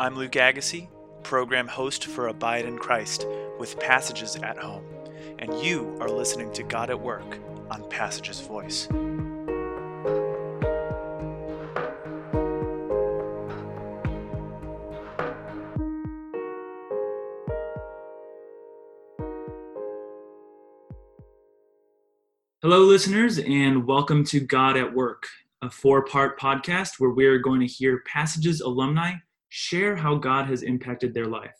I'm Luke Agassiz, program host for Abide in Christ with Passages at Home, and you are listening to God at Work on Passages Voice. Hello, listeners, and welcome to God at Work, a four part podcast where we're going to hear Passages alumni share how God has impacted their life.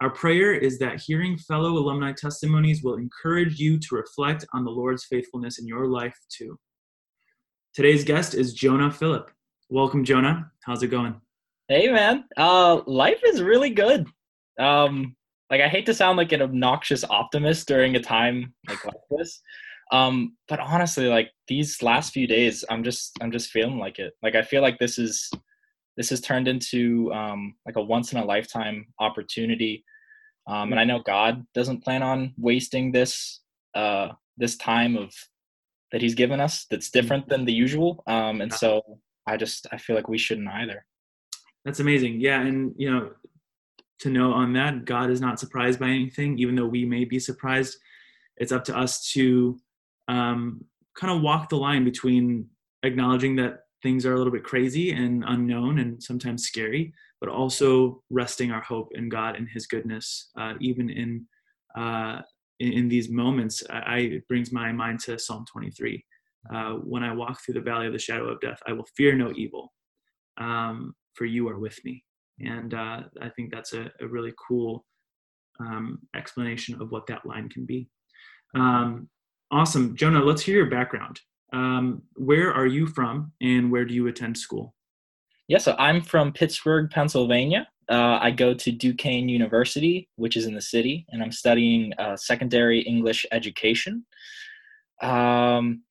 Our prayer is that hearing fellow alumni testimonies will encourage you to reflect on the Lord's faithfulness in your life too. Today's guest is Jonah Phillip. Welcome, Jonah. How's it going? Hey, man. Uh, life is really good. Um, like I hate to sound like an obnoxious optimist during a time like, like this, um, but honestly, like these last few days, I'm just I'm just feeling like it. Like I feel like this is this has turned into um, like a once in a lifetime opportunity. Um, and I know God doesn't plan on wasting this uh, this time of that He's given us. That's different than the usual. Um, and so I just I feel like we shouldn't either. That's amazing. Yeah, and you know, to know on that, God is not surprised by anything, even though we may be surprised. It's up to us to um, kind of walk the line between acknowledging that things are a little bit crazy and unknown and sometimes scary, but also resting our hope in God and His goodness, uh, even in, uh, in, in these moments. I, it brings my mind to Psalm 23. Uh, when I walk through the valley of the shadow of death, I will fear no evil, um, for you are with me. And uh, I think that's a, a really cool um, explanation of what that line can be. Um, Awesome. Jonah, let's hear your background. Um, where are you from and where do you attend school? Yeah, so I'm from Pittsburgh, Pennsylvania. Uh, I go to Duquesne University, which is in the city, and I'm studying uh, secondary English education. Um,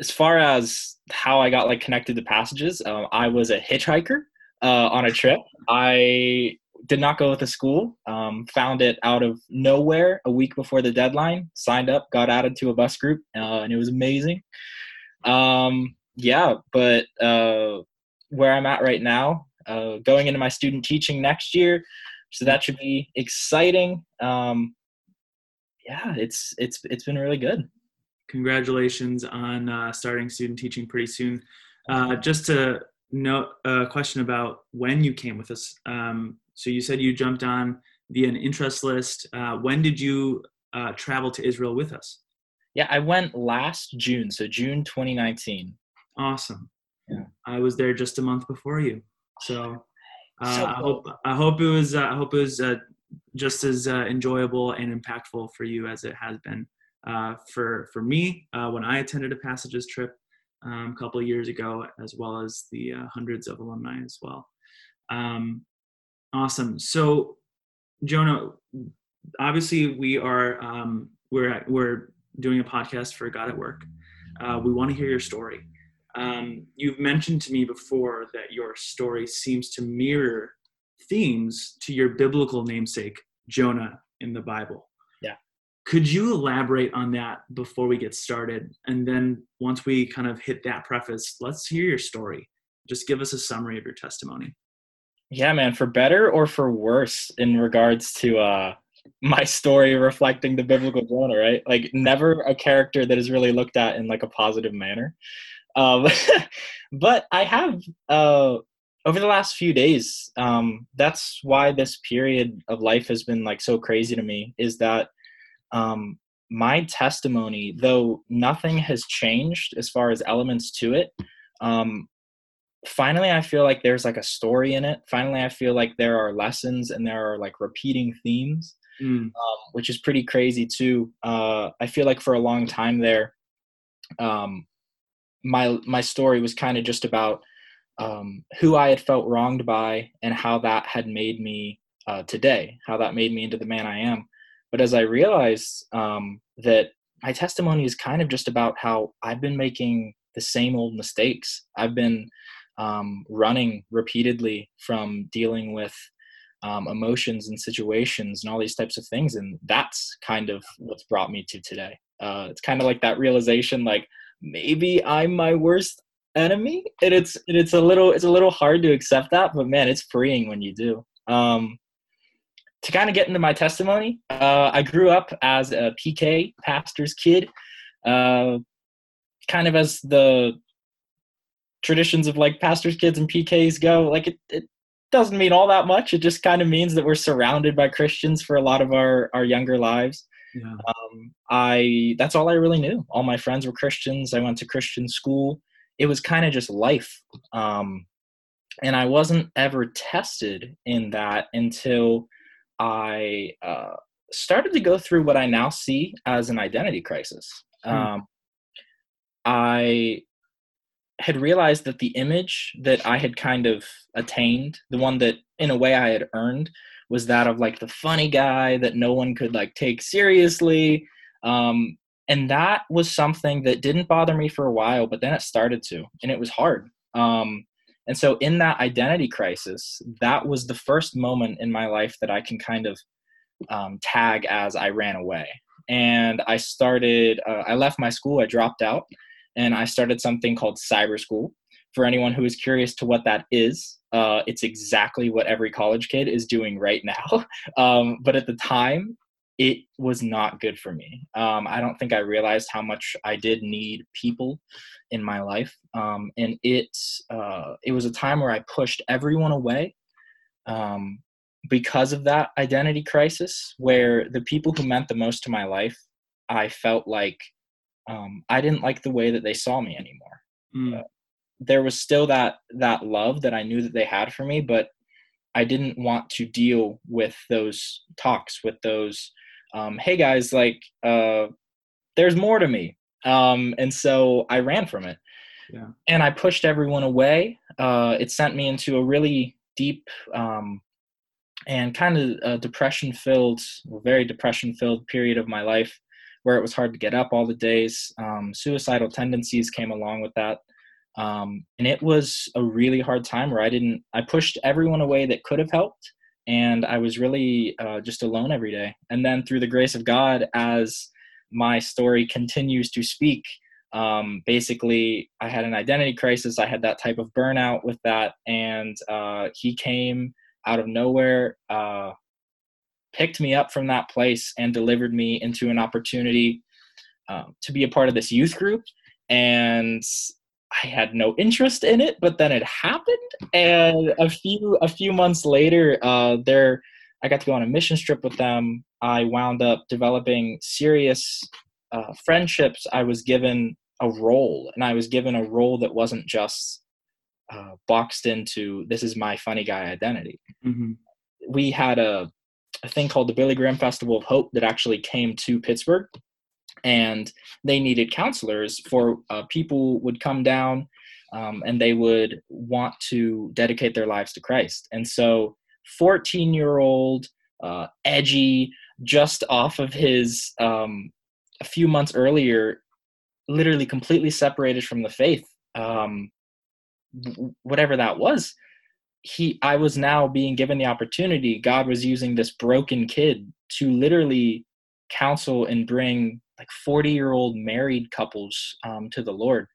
as far as how I got like connected to passages, uh, I was a hitchhiker uh, on a trip. I did not go with the school. Um, found it out of nowhere a week before the deadline. Signed up, got added to a bus group, uh, and it was amazing. Um, yeah, but uh, where I'm at right now, uh, going into my student teaching next year, so that should be exciting. Um, yeah, it's it's it's been really good. Congratulations on uh, starting student teaching pretty soon. Uh, just to note a question about when you came with us. Um, so you said you jumped on via an interest list. Uh, when did you uh, travel to Israel with us? Yeah, I went last June, so June 2019. Awesome. Yeah. I was there just a month before you. So, uh, so cool. I hope I hope it was uh, I hope it was uh, just as uh, enjoyable and impactful for you as it has been for for me when I attended a passages trip um, a couple of years ago, as well as the hundreds of alumni as well. Um, Awesome. So, Jonah, obviously we are um, we're we're doing a podcast for God at Work. Uh, we want to hear your story. Um, you've mentioned to me before that your story seems to mirror themes to your biblical namesake Jonah in the Bible. Yeah. Could you elaborate on that before we get started? And then once we kind of hit that preface, let's hear your story. Just give us a summary of your testimony. Yeah, man, for better or for worse in regards to uh my story reflecting the biblical Jonah, right? Like never a character that is really looked at in like a positive manner. Um but I have uh over the last few days, um, that's why this period of life has been like so crazy to me, is that um my testimony, though nothing has changed as far as elements to it, um, finally i feel like there's like a story in it finally i feel like there are lessons and there are like repeating themes mm. um, which is pretty crazy too. Uh, i feel like for a long time there um, my my story was kind of just about um, who i had felt wronged by and how that had made me uh, today how that made me into the man i am. But as i realized um, that my testimony is kind of just about how i've been making the same old mistakes. I've been um, running repeatedly from dealing with um, emotions and situations and all these types of things. And that's kind of what's brought me to today. Uh, it's kind of like that realization like maybe i'm my worst enemy? And it's and it's a little it's a little hard to accept that but man it's freeing when you do. Um to kind of get into my testimony uh i grew up as a pk pastor's kid uh kind of as the traditions of like pastors kids and pks go like it, it doesn't mean all that much it just kind of means that we're surrounded by christians for a lot of our our younger lives Yeah. um, I that's all I really knew. All my friends were Christians. I went to Christian school. It was kind of just life, um, and I wasn't ever tested in that until I uh, started to go through what I now see as an identity crisis. Hmm. Um, I had realized that the image that I had kind of attained, the one that in a way I had earned, was that of like the funny guy that no one could like take seriously. Um, and that was something that didn't bother me for a while, but then it started to, and it was hard. Um, and so, in that identity crisis, that was the first moment in my life that I can kind of um, tag as I ran away. And I started, uh, I left my school, I dropped out, and I started something called cyber school. For anyone who is curious to what that is, uh, it's exactly what every college kid is doing right now. Um, but at the time, it was not good for me. Um, I don't think I realized how much I did need people in my life, um, and it uh, it was a time where I pushed everyone away um, because of that identity crisis. Where the people who meant the most to my life, I felt like um, I didn't like the way that they saw me anymore Mm. there was still that that love that I knew that they had for me, but I didn't want to deal with those talks, with those, um, hey guys, like uh, there's more to me, um, and so I ran from it, Yeah. and I pushed everyone away. Uh, it sent me into a really deep um, and kind of depression-filled, very depression-filled period of my life, where it was hard to get up all the days. Um, suicidal tendencies came along with that. Um, and it was a really hard time where i didn't i pushed everyone away that could have helped and i was really uh, just alone every day. And then through the grace of god as my story continues to speak um, basically i had an identity crisis. I had that type of burnout with that and uh, he came out of nowhere uh, picked me up from that place and delivered me into an opportunity um, to be a part of this youth group and I had no interest in it, but then it happened, and a few a few months later, uh, there I got to go on a mission trip with them. I wound up developing serious uh, friendships. I was given a role, and I was given a role that wasn't just uh, boxed into this is my funny guy identity. hmm We had a a thing called the Billy Graham Festival of Hope that actually came to Pittsburgh. And they needed counselors for uh, people would come down um, and they would want to dedicate their lives to christ. And so 14 year old uh, edgy just off of his um, a few months earlier literally completely separated from the faith um, whatever that was he i was now being given the opportunity god was using this broken kid to literally counsel and bring like 40 year old married couples um, to the lord.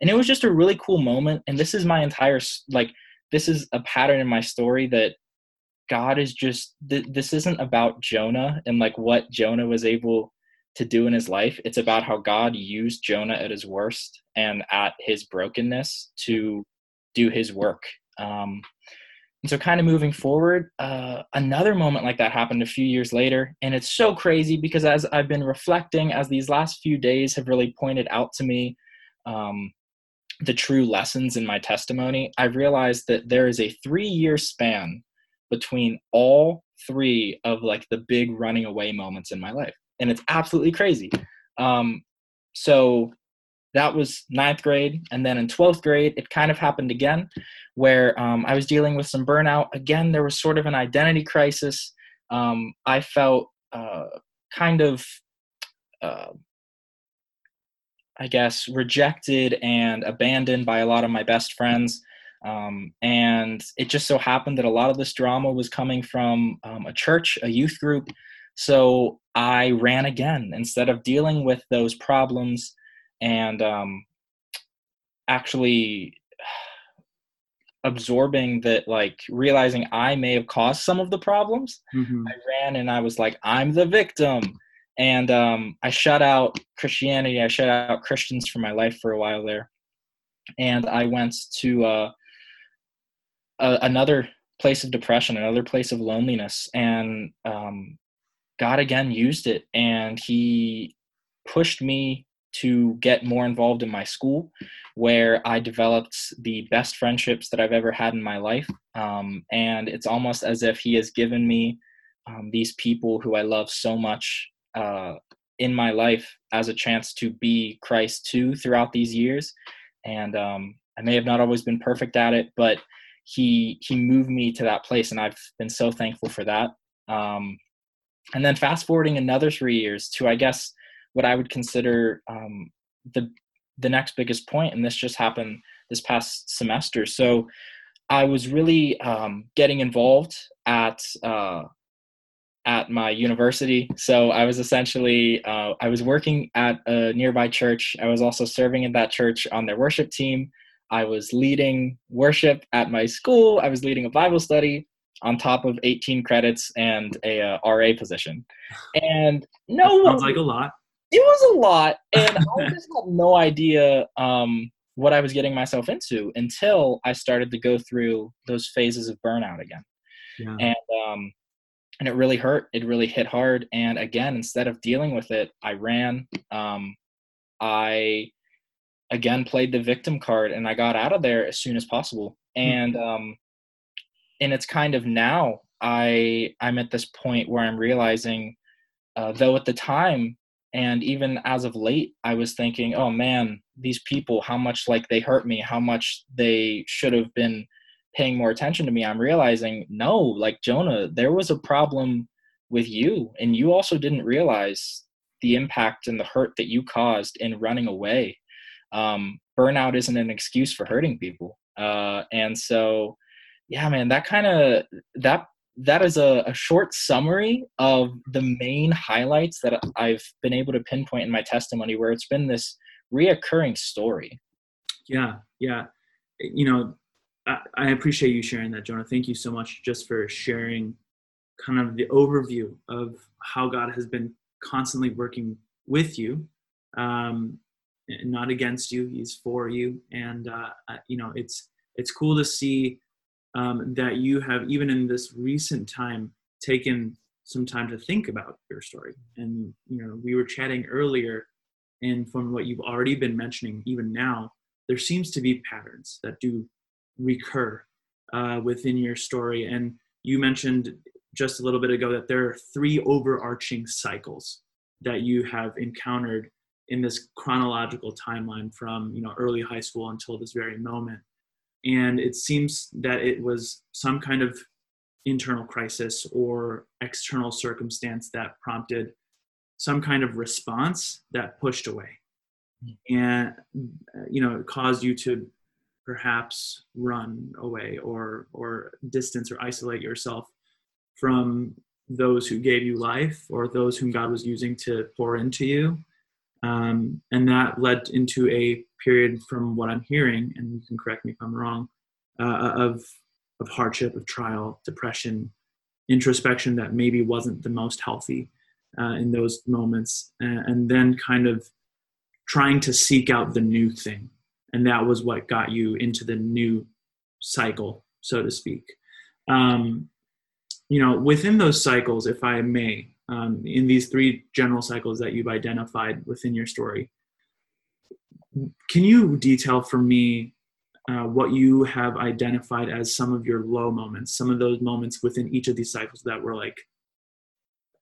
And it was just a really cool moment and this is my entire like this is a pattern in my story that god is just th- this isn't about jonah and like what jonah was able to do in his life. It's about how god used jonah at his worst and at his brokenness to do his work um, and so, kind of moving forward, uh, another moment like that happened a few years later. And it's so crazy because as I've been reflecting, as these last few days have really pointed out to me um, the true lessons in my testimony, I realized that there is a three year span between all three of like the big running away moments in my life. And it's absolutely crazy. Um, so, that was ninth grade. And then in 12th grade, it kind of happened again where um, I was dealing with some burnout. Again, there was sort of an identity crisis. Um, I felt uh, kind of, uh, I guess, rejected and abandoned by a lot of my best friends. Um, and it just so happened that a lot of this drama was coming from um, a church, a youth group. So I ran again instead of dealing with those problems and um, actually absorbing that like realizing i may have caused some of the problems Mhm. i ran and i was like i'm the victim and um, i shut out christianity i shut out christians from my life for a while there and i went to uh, a, another place of depression another place of loneliness and um, god again used it and he pushed me to get more involved in my school where i developed the best friendships that i've ever had in my life. Um, and it's almost as if he has given me um, these people who i love so much uh, in my life as a chance to be christ too throughout these years. And um, i may have not always been perfect at it but he he moved me to that place and i've been so thankful for that. Um, and then fast forwarding another three years to i guess what i would consider um, the the next biggest point and this just happened this past semester so i was really um, getting involved at uh, at my university so i was essentially uh, i was working at a nearby church i was also serving in that church on their worship team I was leading worship at my school. I was leading a Bible study on top of 18 credits and a uh, RA position. And no one Sounds one, like a lot. It was a lot. And I just had no idea um, what I was getting myself into until I started to go through those phases of burnout again. Yeah. And, um, and it really hurt. It really hit hard. And again, instead of dealing with it, I ran. Um, I again played the victim card and I got out of there as soon as possible. And um and it's kind of now I I'm at this point where I'm realizing uh, though at the time and even as of late I was thinking, oh man, these people how much like they hurt me, how much they should have been paying more attention to me. I'm realizing no, like Jonah, there was a problem with you and you also didn't realize the impact and the hurt that you caused in running away um, burnout isn't an excuse for hurting people uh, and so yeah man that kind of that that is a, a short summary of the main highlights that i've been able to pinpoint in my testimony where it's been this reoccurring story Yeah, yeah. You know, I, I appreciate you sharing that, Jonah. Thank you so much just for sharing kind of the overview of how God has been constantly working with you, um, not against you. He's for you, and uh, you know, it's it's cool to see um, that you have even in this recent time taken some time to think about your story. And you know, we were chatting earlier, and from what you've already been mentioning, even now, there seems to be patterns that do recur uh, within your story. And you mentioned just a little bit ago that there are three overarching cycles that you have encountered in this chronological timeline from you know early high school until this very moment and it seems that it was some kind of internal crisis or external circumstance that prompted some kind of response that pushed away and uh, you know caused you to perhaps run away or or distance or isolate yourself from those who gave you life or those whom God was using to pour into you. Um, and that led into a period, from what I'm hearing, and you can correct me if I'm wrong, uh, of of hardship, of trial, depression, introspection that maybe wasn't the most healthy uh, in those moments, and, and then kind of trying to seek out the new thing, and that was what got you into the new cycle, so to speak. Um, you know, within those cycles, if I may, um, in these three general cycles that you've identified within your story, can you detail for me uh, what you have identified as some of your low moments, some of those moments within each of these cycles that were like,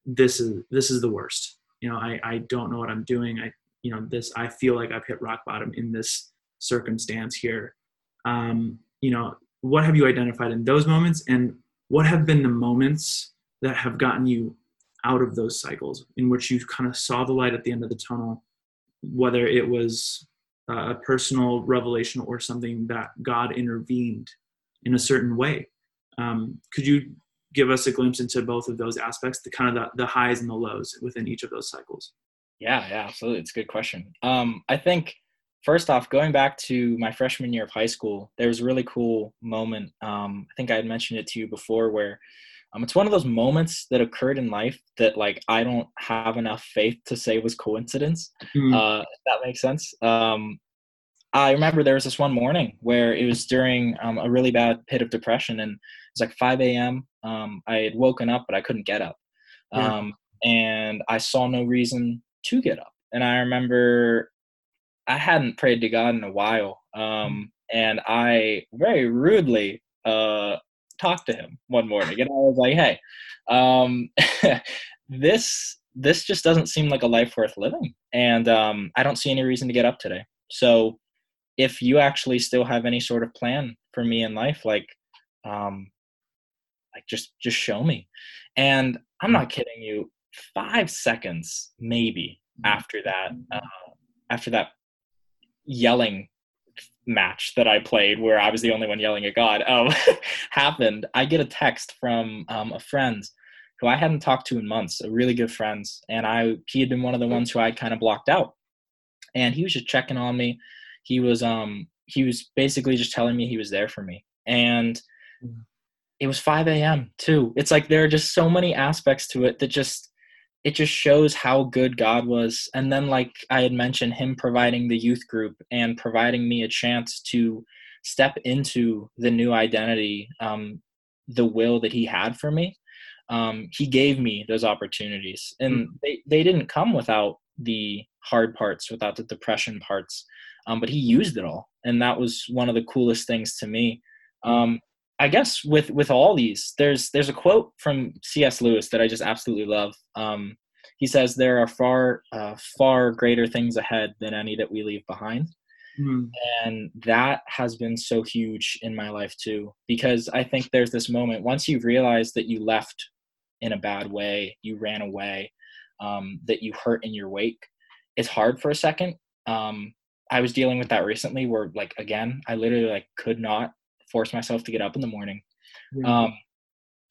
this is this is the worst. You know, I I don't know what I'm doing. I you know this I feel like I've hit rock bottom in this circumstance here. Um, you know, what have you identified in those moments, and what have been the moments that have gotten you out of those cycles in which you kind of saw the light at the end of the tunnel, whether it was a personal revelation or something that God intervened in a certain way. Um, could you give us a glimpse into both of those aspects, the kind of the, the highs and the lows within each of those cycles? Yeah, yeah, absolutely. It's a good question. Um, I think first off, going back to my freshman year of high school, there was a really cool moment. Um, I think I had mentioned it to you before, where um, it's one of those moments that occurred in life that like I don't have enough faith to say was coincidence. Mm-hmm. Uh, if that makes sense. Um, I remember there was this one morning where it was during um, a really bad pit of depression, and it was like 5 a.m. Um, I had woken up, but I couldn't get up, yeah. Um, and I saw no reason to get up. And I remember I hadn't prayed to God in a while, um, mm-hmm. and I very rudely uh, talked to him one morning, and I was like, "Hey, um, this this just doesn't seem like a life worth living, and um, I don't see any reason to get up today. So, if you actually still have any sort of plan for me in life, like, um, like just just show me." And I'm not kidding you. Five seconds, maybe after that, uh, after that yelling match that I played where I was the only one yelling at God um, happened, I get a text from um, a friend who I hadn't talked to in months, a really good friend, and I he had been one of the ones who I'd kind of blocked out, and he was just checking on me. He was um he was basically just telling me he was there for me, and it was 5 a.m. too. It's like there are just so many aspects to it that just it just shows how good God was. And then, like I had mentioned, Him providing the youth group and providing me a chance to step into the new identity, um, the will that He had for me. Um, he gave me those opportunities, and mm-hmm. they, they didn't come without the hard parts, without the depression parts. Um, but He used it all, and that was one of the coolest things to me. Um, I guess with with all these, there's there's a quote from C.S. Lewis that I just absolutely love. Um, he says there are far uh, far greater things ahead than any that we leave behind, mm-hmm. and that has been so huge in my life too. Because I think there's this moment once you realize that you left in a bad way, you ran away, um, that you hurt in your wake. It's hard for a second. Um, I was dealing with that recently, where like again, I literally like could not force myself to get up in the morning. Um,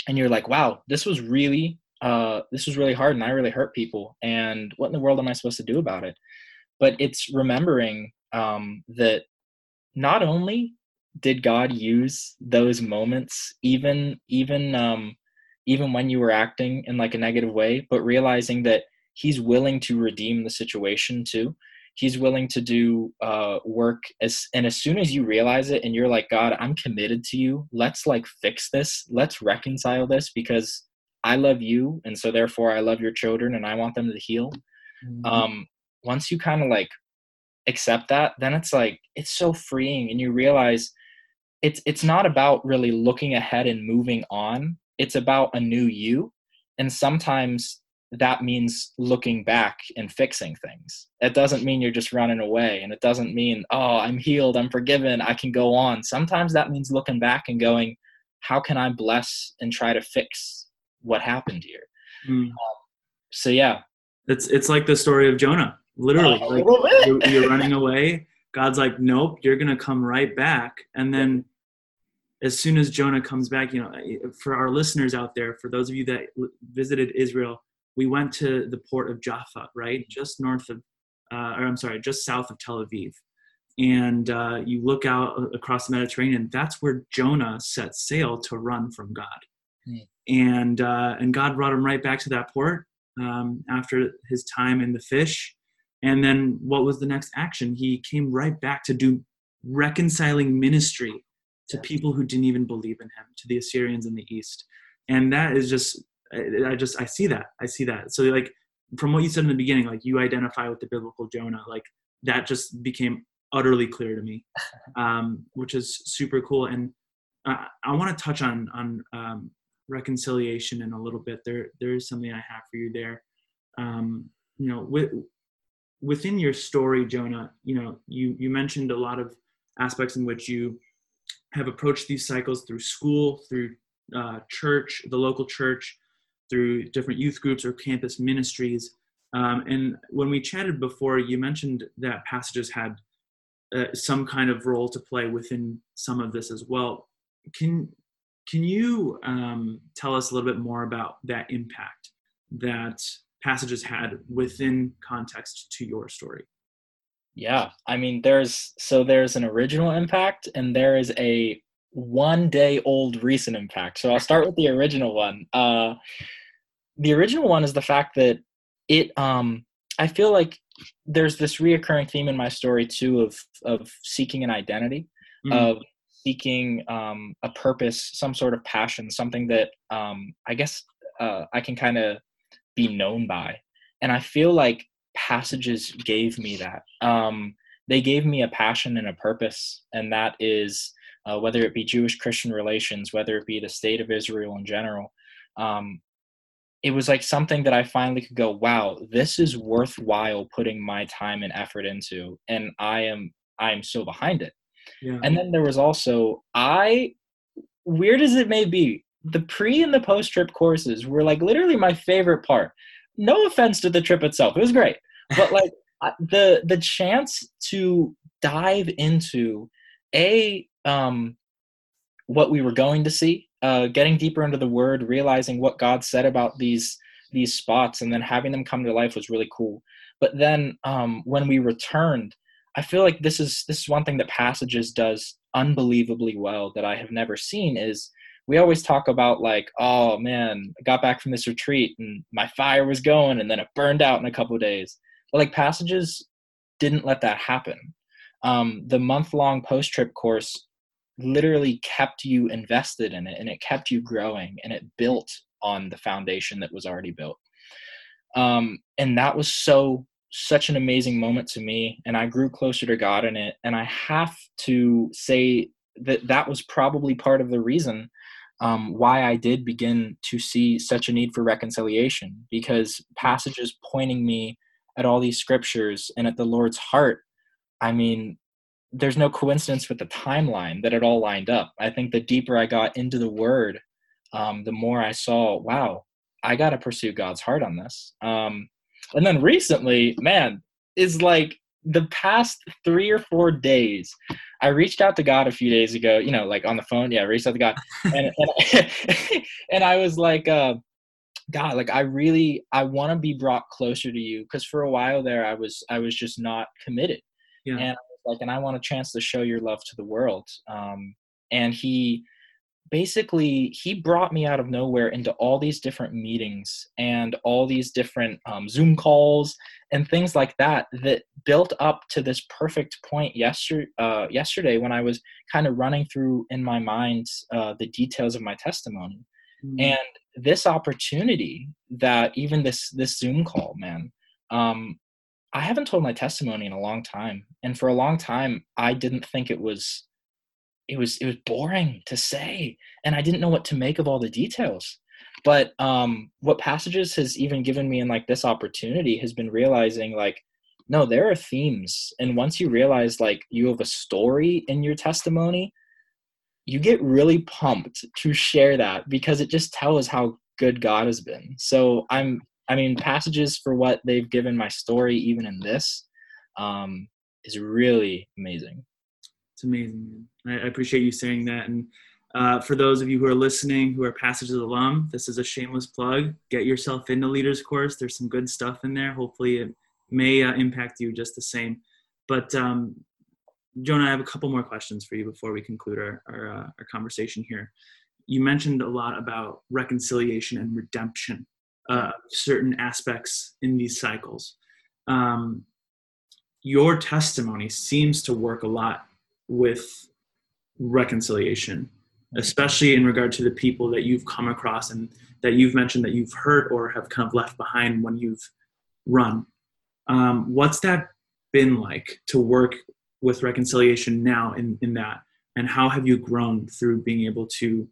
and you're like, wow, this was really, uh, this was really hard and I really hurt people. And what in the world am I supposed to do about it? But it's remembering um, that not only did God use those moments, even, even, um, even when you were acting in like a negative way, but realizing that he's willing to redeem the situation too he's willing to do uh, work as and as soon as you realize it and you're like god i'm committed to you. Let's like fix this. Let's reconcile this because i love you and so therefore i love your children and i want them to heal. Mm-hmm. um, once you kind of like accept that then it's like it's so freeing and you realize it's it's not about really looking ahead and moving on. It's about a new you. And sometimes that means looking back and fixing things. It doesn't mean you're just running away. And it doesn't mean, oh, I'm healed, I'm forgiven, I can go on. Sometimes that means looking back and going, how can I bless and try to fix what happened here? Mm. Um, so, yeah. It's, it's like the story of Jonah, literally. Uh, like you're, you're running away. God's like, nope, you're going to come right back. And then as soon as Jonah comes back, you know, for our listeners out there, for those of you that visited Israel, we went to the port of Jaffa, right, just north of, uh, or I'm sorry, just south of Tel Aviv. And uh, you look out across the Mediterranean, that's where Jonah set sail to run from God. Mm. And, uh, and God brought him right back to that port um, after his time in the fish. And then what was the next action? He came right back to do reconciling ministry to people who didn't even believe in him, to the Assyrians in the east. And that is just I, I just I see that I see that. So like from what you said in the beginning, like you identify with the biblical Jonah, like that just became utterly clear to me, um, which is super cool. And uh, I want to touch on on um, reconciliation in a little bit. There there is something I have for you there. Um, you know, with, within your story, Jonah, you know, you you mentioned a lot of aspects in which you have approached these cycles through school, through uh, church, the local church, through different youth groups or campus ministries. Um, and when we chatted before, you mentioned that passages had uh, some kind of role to play within some of this as well. Can can you um, tell us a little bit more about that impact that passages had within context to your story? Yeah, I mean, there's so there's an original impact, and there is a one day old recent impact. So I'll start with the original one. Uh, the original one is the fact that it. Um, I feel like there's this reoccurring theme in my story too of of seeking an identity, mm-hmm. of seeking um, a purpose, some sort of passion, something that um, I guess uh, I can kind of be known by. And I feel like passages gave me that. Um, they gave me a passion and a purpose, and that is uh, whether it be Jewish Christian relations, whether it be the state of Israel in general. Um, it was like something that I finally could go, wow, this is worthwhile putting my time and effort into, and I am I am so behind it. Yeah. And then there was also I, weird as it may be, the pre and the post trip courses were like literally my favorite part. No offense to the trip itself, it was great but like the the chance to dive into a um what we were going to see uh getting deeper into the word realizing what god said about these these spots and then having them come to life was really cool but then um when we returned i feel like this is this is one thing that passages does unbelievably well that i have never seen is we always talk about like oh man i got back from this retreat and my fire was going and then it burned out in a couple days but like passages didn't let that happen. Um, the month long post trip course literally kept you invested in it and it kept you growing and it built on the foundation that was already built. Um, and that was so such an amazing moment to me and i grew closer to god in it and i have to say that that was probably part of the reason um, why i did begin to see such a need for reconciliation because passages pointing me at all these scriptures and at the Lord's heart, I mean, there's no coincidence with the timeline that it all lined up. I think the deeper I got into the word, um, the more I saw, wow, I got to pursue God's heart on this. Um, and then recently, man, is like the past three or four days, I reached out to God a few days ago, you know, like on the phone. Yeah, I reached out to God. And, and, and I was like, uh, God, like I really I want to be brought closer to you because for a while there I was I was just not committed, yeah. and like and I want a chance to show your love to the world. Um, and he basically he brought me out of nowhere into all these different meetings and all these different um, Zoom calls and things like that that built up to this perfect point yesterday. Uh, yesterday when I was kind of running through in my mind uh, the details of my testimony, mm-hmm. and this opportunity that even this this zoom call man um i haven't told my testimony in a long time and for a long time i didn't think it was it was it was boring to say and i didn't know what to make of all the details but um what passages has even given me in like this opportunity has been realizing like no there are themes and once you realize like you have a story in your testimony you get really pumped to share that because it just tells how good God has been. So I'm, I mean, passages for what they've given my story, even in this, um, is really amazing. It's amazing. I, appreciate you saying that. And uh, for those of you who are listening, who are Passages alum, this is a shameless plug. Get yourself into Leaders Course. There's some good stuff in there. Hopefully, it may uh, impact you just the same. But um, Jonah, I have a couple more questions for you before we conclude our, our, uh, our conversation here. You mentioned a lot about reconciliation and redemption, uh, certain aspects in these cycles. Um, your testimony seems to work a lot with reconciliation, especially in regard to the people that you've come across and that you've mentioned that you've hurt or have kind of left behind when you've run. Um, what's that been like to work with reconciliation now in, in that? And how have you grown through being able to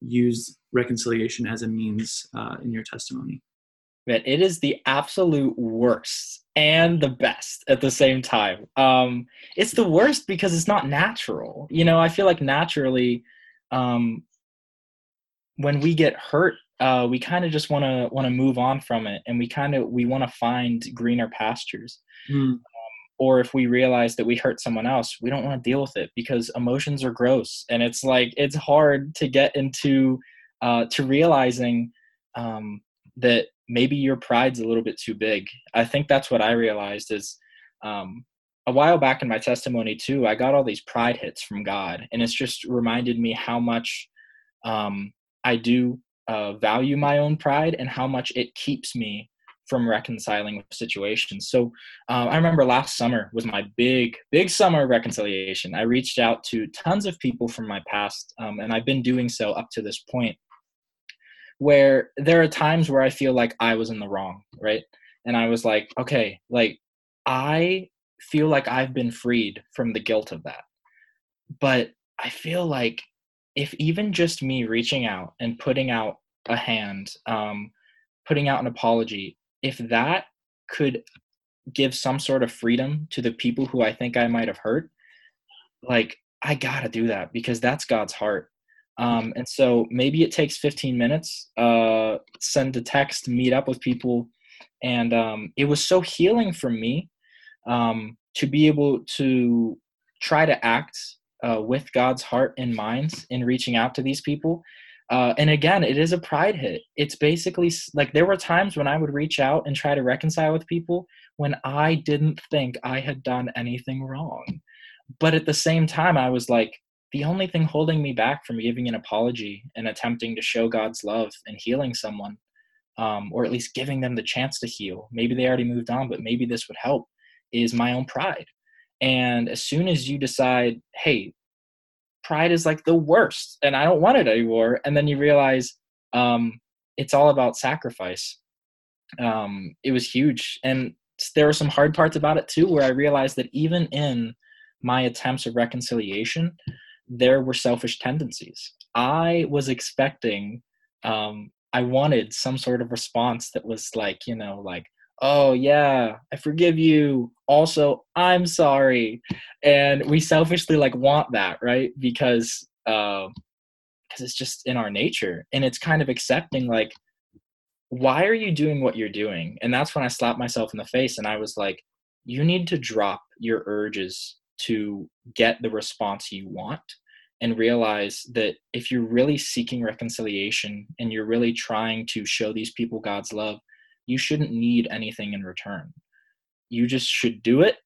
use reconciliation as a means uh, in your testimony? Man, it is the absolute worst and the best at the same time. Um, it's the worst because it's not natural. You know, I feel like naturally, um, when we get hurt, uh, we kind of just want to want to move on from it, and we kind of we want to find greener pastures. Mm or if we realize that we hurt someone else we don't want to deal with it because emotions are gross. And it's like it's hard to get into uh, to realizing um, that maybe your pride's a little bit too big. I think that's what i realized is um, a while back in my testimony too, I got all these pride hits from God, and it's just reminded me how much um, I do uh, value my own pride and how much it keeps me from reconciling situations. So uh, I remember last summer was my big, big summer reconciliation. I reached out to tons of people from my past, um, and I've been doing so up to this point. Where there are times where I feel like I was in the wrong, right? And I was like, okay, like I feel like I've been freed from the guilt of that. But I feel like if even just me reaching out and putting out a hand, um, putting out an apology, if that could give some sort of freedom to the people who I think I might have hurt, like I gotta do that because that's God's heart. Um, and so maybe it takes 15 minutes, uh, send a text, meet up with people. And um, it was so healing for me um, to be able to try to act uh, with God's heart in mind in reaching out to these people. Uh, and again, it is a pride hit. It's basically like there were times when I would reach out and try to reconcile with people when I didn't think I had done anything wrong. But at the same time, I was like, the only thing holding me back from giving an apology and attempting to show God's love and healing someone, um, or at least giving them the chance to heal, maybe they already moved on, but maybe this would help, is my own pride. And as soon as you decide, hey, pride is like the worst and I don't want it anymore, and then you realize um, it's all about sacrifice. Um, it was huge. And there were some hard parts about it too, where I realized that even in my attempts of reconciliation, there were selfish tendencies. I was expecting, um, I wanted some sort of response that was like, you know, like, oh yeah. I forgive you. Also i'm sorry. And we selfishly like want that right? Because uh because it's just in our nature. And it's kind of accepting like why are you doing what you're doing? And that's when i slapped myself in the face and i was like you need to drop your urges to get the response you want and realize that if you're really seeking reconciliation and you're really trying to show these people God's love, you shouldn't need anything in return. You just should do it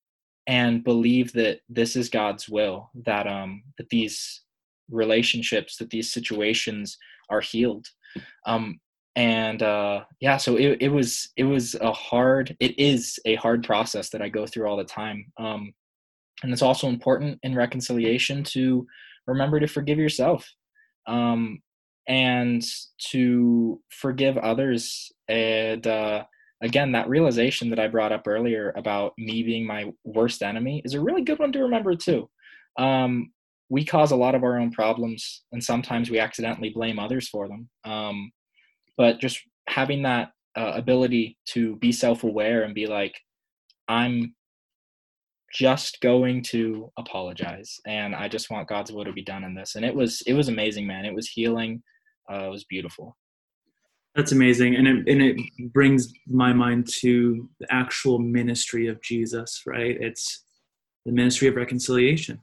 and believe that this is God's will, that um that these relationships, that these situations are healed. Um and uh yeah, so it, it was it was a hard it is a hard process that I go through all the time. Um and it's also important in reconciliation to remember to forgive yourself. Um and to forgive others. And uh, again that realization that i brought up earlier about me being my worst enemy is a really good one to remember too. Um, we cause a lot of our own problems and sometimes we accidentally blame others for them. Um, but just having that uh, ability to be self-aware and be like i'm just going to apologize and i just want god's will to be done in this. And it was it was amazing man. It was healing uh, it was beautiful. That's amazing, and it and it brings my mind to the actual ministry of Jesus. Right? It's the ministry of reconciliation.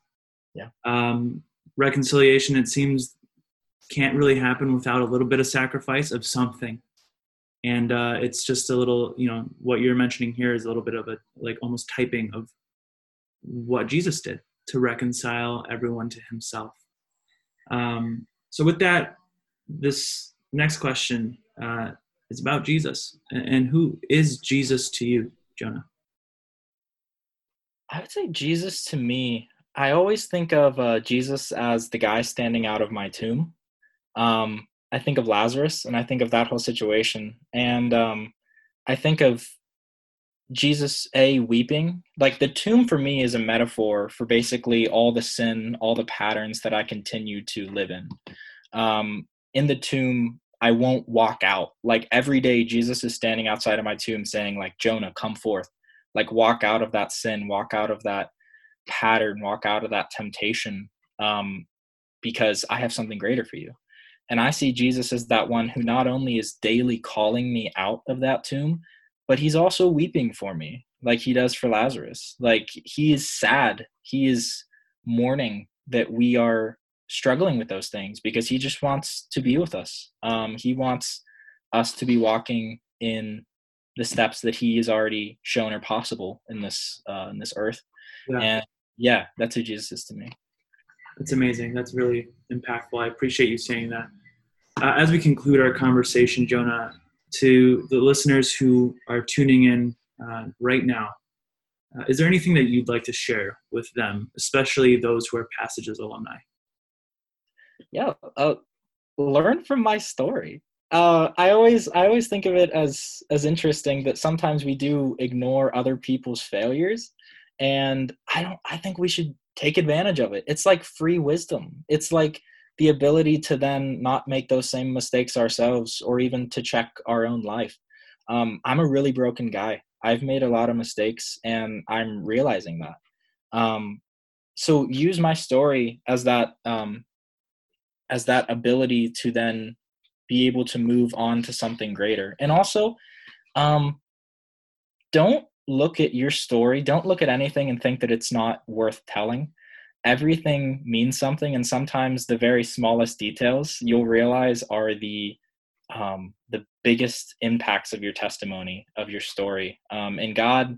Yeah. Um, reconciliation, it seems, can't really happen without a little bit of sacrifice of something, and uh, it's just a little. You know, what you're mentioning here is a little bit of a like almost typing of what Jesus did to reconcile everyone to Himself. Um, so, with that, this next question uh, is about Jesus. And who is Jesus to you, Jonah? I would say Jesus to me, I always think of uh, Jesus as the guy standing out of my tomb. Um, I think of Lazarus and I think of that whole situation. And um, I think of Jesus, A, weeping. Like the tomb for me is a metaphor for basically all the sin, all the patterns that I continue to live in. Um, in the tomb I won't walk out. Like every day Jesus is standing outside of my tomb saying like Jonah come forth. Like walk out of that sin, walk out of that pattern, walk out of that temptation um because I have something greater for you. And I see Jesus as that one who not only is daily calling me out of that tomb, but he's also weeping for me like he does for Lazarus. Like he is sad. He is mourning that we are struggling with those things because he just wants to be with us. Um, he wants us to be walking in the steps that he has already shown are possible in this uh, in this earth. Yeah. And yeah, that's who Jesus is to me. That's amazing. That's really impactful. I appreciate you saying that. Uh, as we conclude our conversation, Jonah, to the listeners who are tuning in uh, right now, uh, is there anything that you'd like to share with them, especially those who are Passages alumni? Yeah, uh, learn from my story. Uh, I always I always think of it as as interesting that sometimes we do ignore other people's failures, and I don't. I think we should take advantage of it. It's like free wisdom. It's like the ability to then not make those same mistakes ourselves, or even to check our own life. Um, I'm a really broken guy. I've made a lot of mistakes, and I'm realizing that. Um, so use my story as that um, as that ability to then be able to move on to something greater. And also um, don't look at your story don't look at anything and think that it's not worth telling. Everything means something and sometimes the very smallest details you'll realize are the um, the biggest impacts of your testimony of your story. Um, and god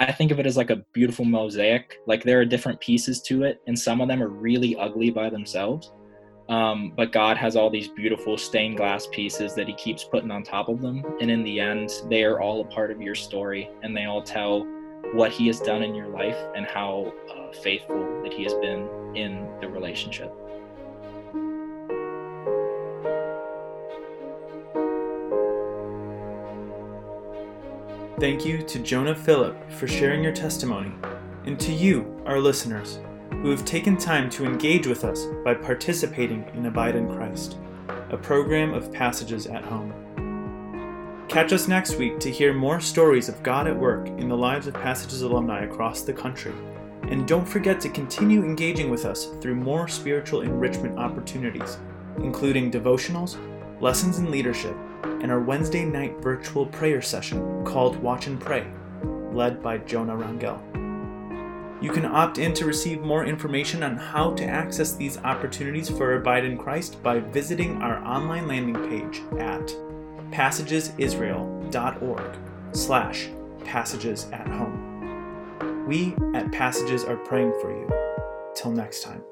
i think of it as like a beautiful mosaic. Like there are different pieces to it and some of them are really ugly by themselves um, but God has all these beautiful stained glass pieces that He keeps putting on top of them. And in the end, they are all a part of your story and they all tell what He has done in your life and how uh, faithful that He has been in the relationship. Thank you to Jonah Phillip for sharing your testimony, and to you, our listeners who have taken time to engage with us by participating in Abide in Christ, a program of passages at home. Catch us next week to hear more stories of God at work in the lives of Passages alumni across the country. And don't forget to continue engaging with us through more spiritual enrichment opportunities, including devotionals, lessons in leadership, and our Wednesday night virtual prayer session called Watch and Pray, led by Jonah Rangel. You can opt in to receive more information on how to access these opportunities for Abide in Christ by visiting our online landing page at passagesisrael.org slash passages at home. We at Passages are praying for you. Till next time.